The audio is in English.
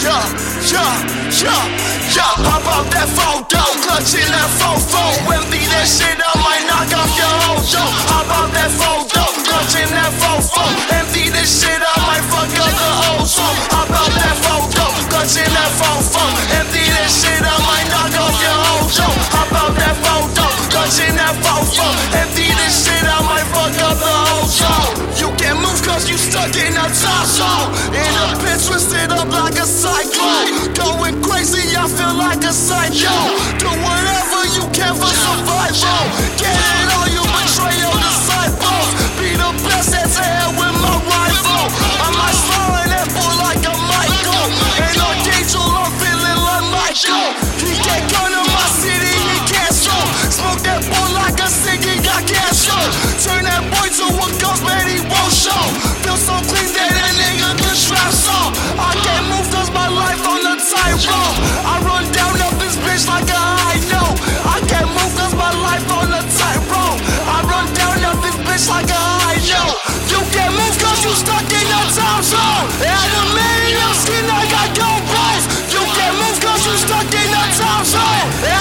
Yeah, yeah, yeah, hop out that photo, clutching that fofo, empty that. cause you stuck in a time zone. i've been twisted up like a cyclone. Going crazy, I feel like a psycho. I run down up this bitch like a high note. I can't move cause my life on a. I run down up this bitch like a high note. You can't stuck in time zone. A skin, I got gold. You can't stuck in time zone.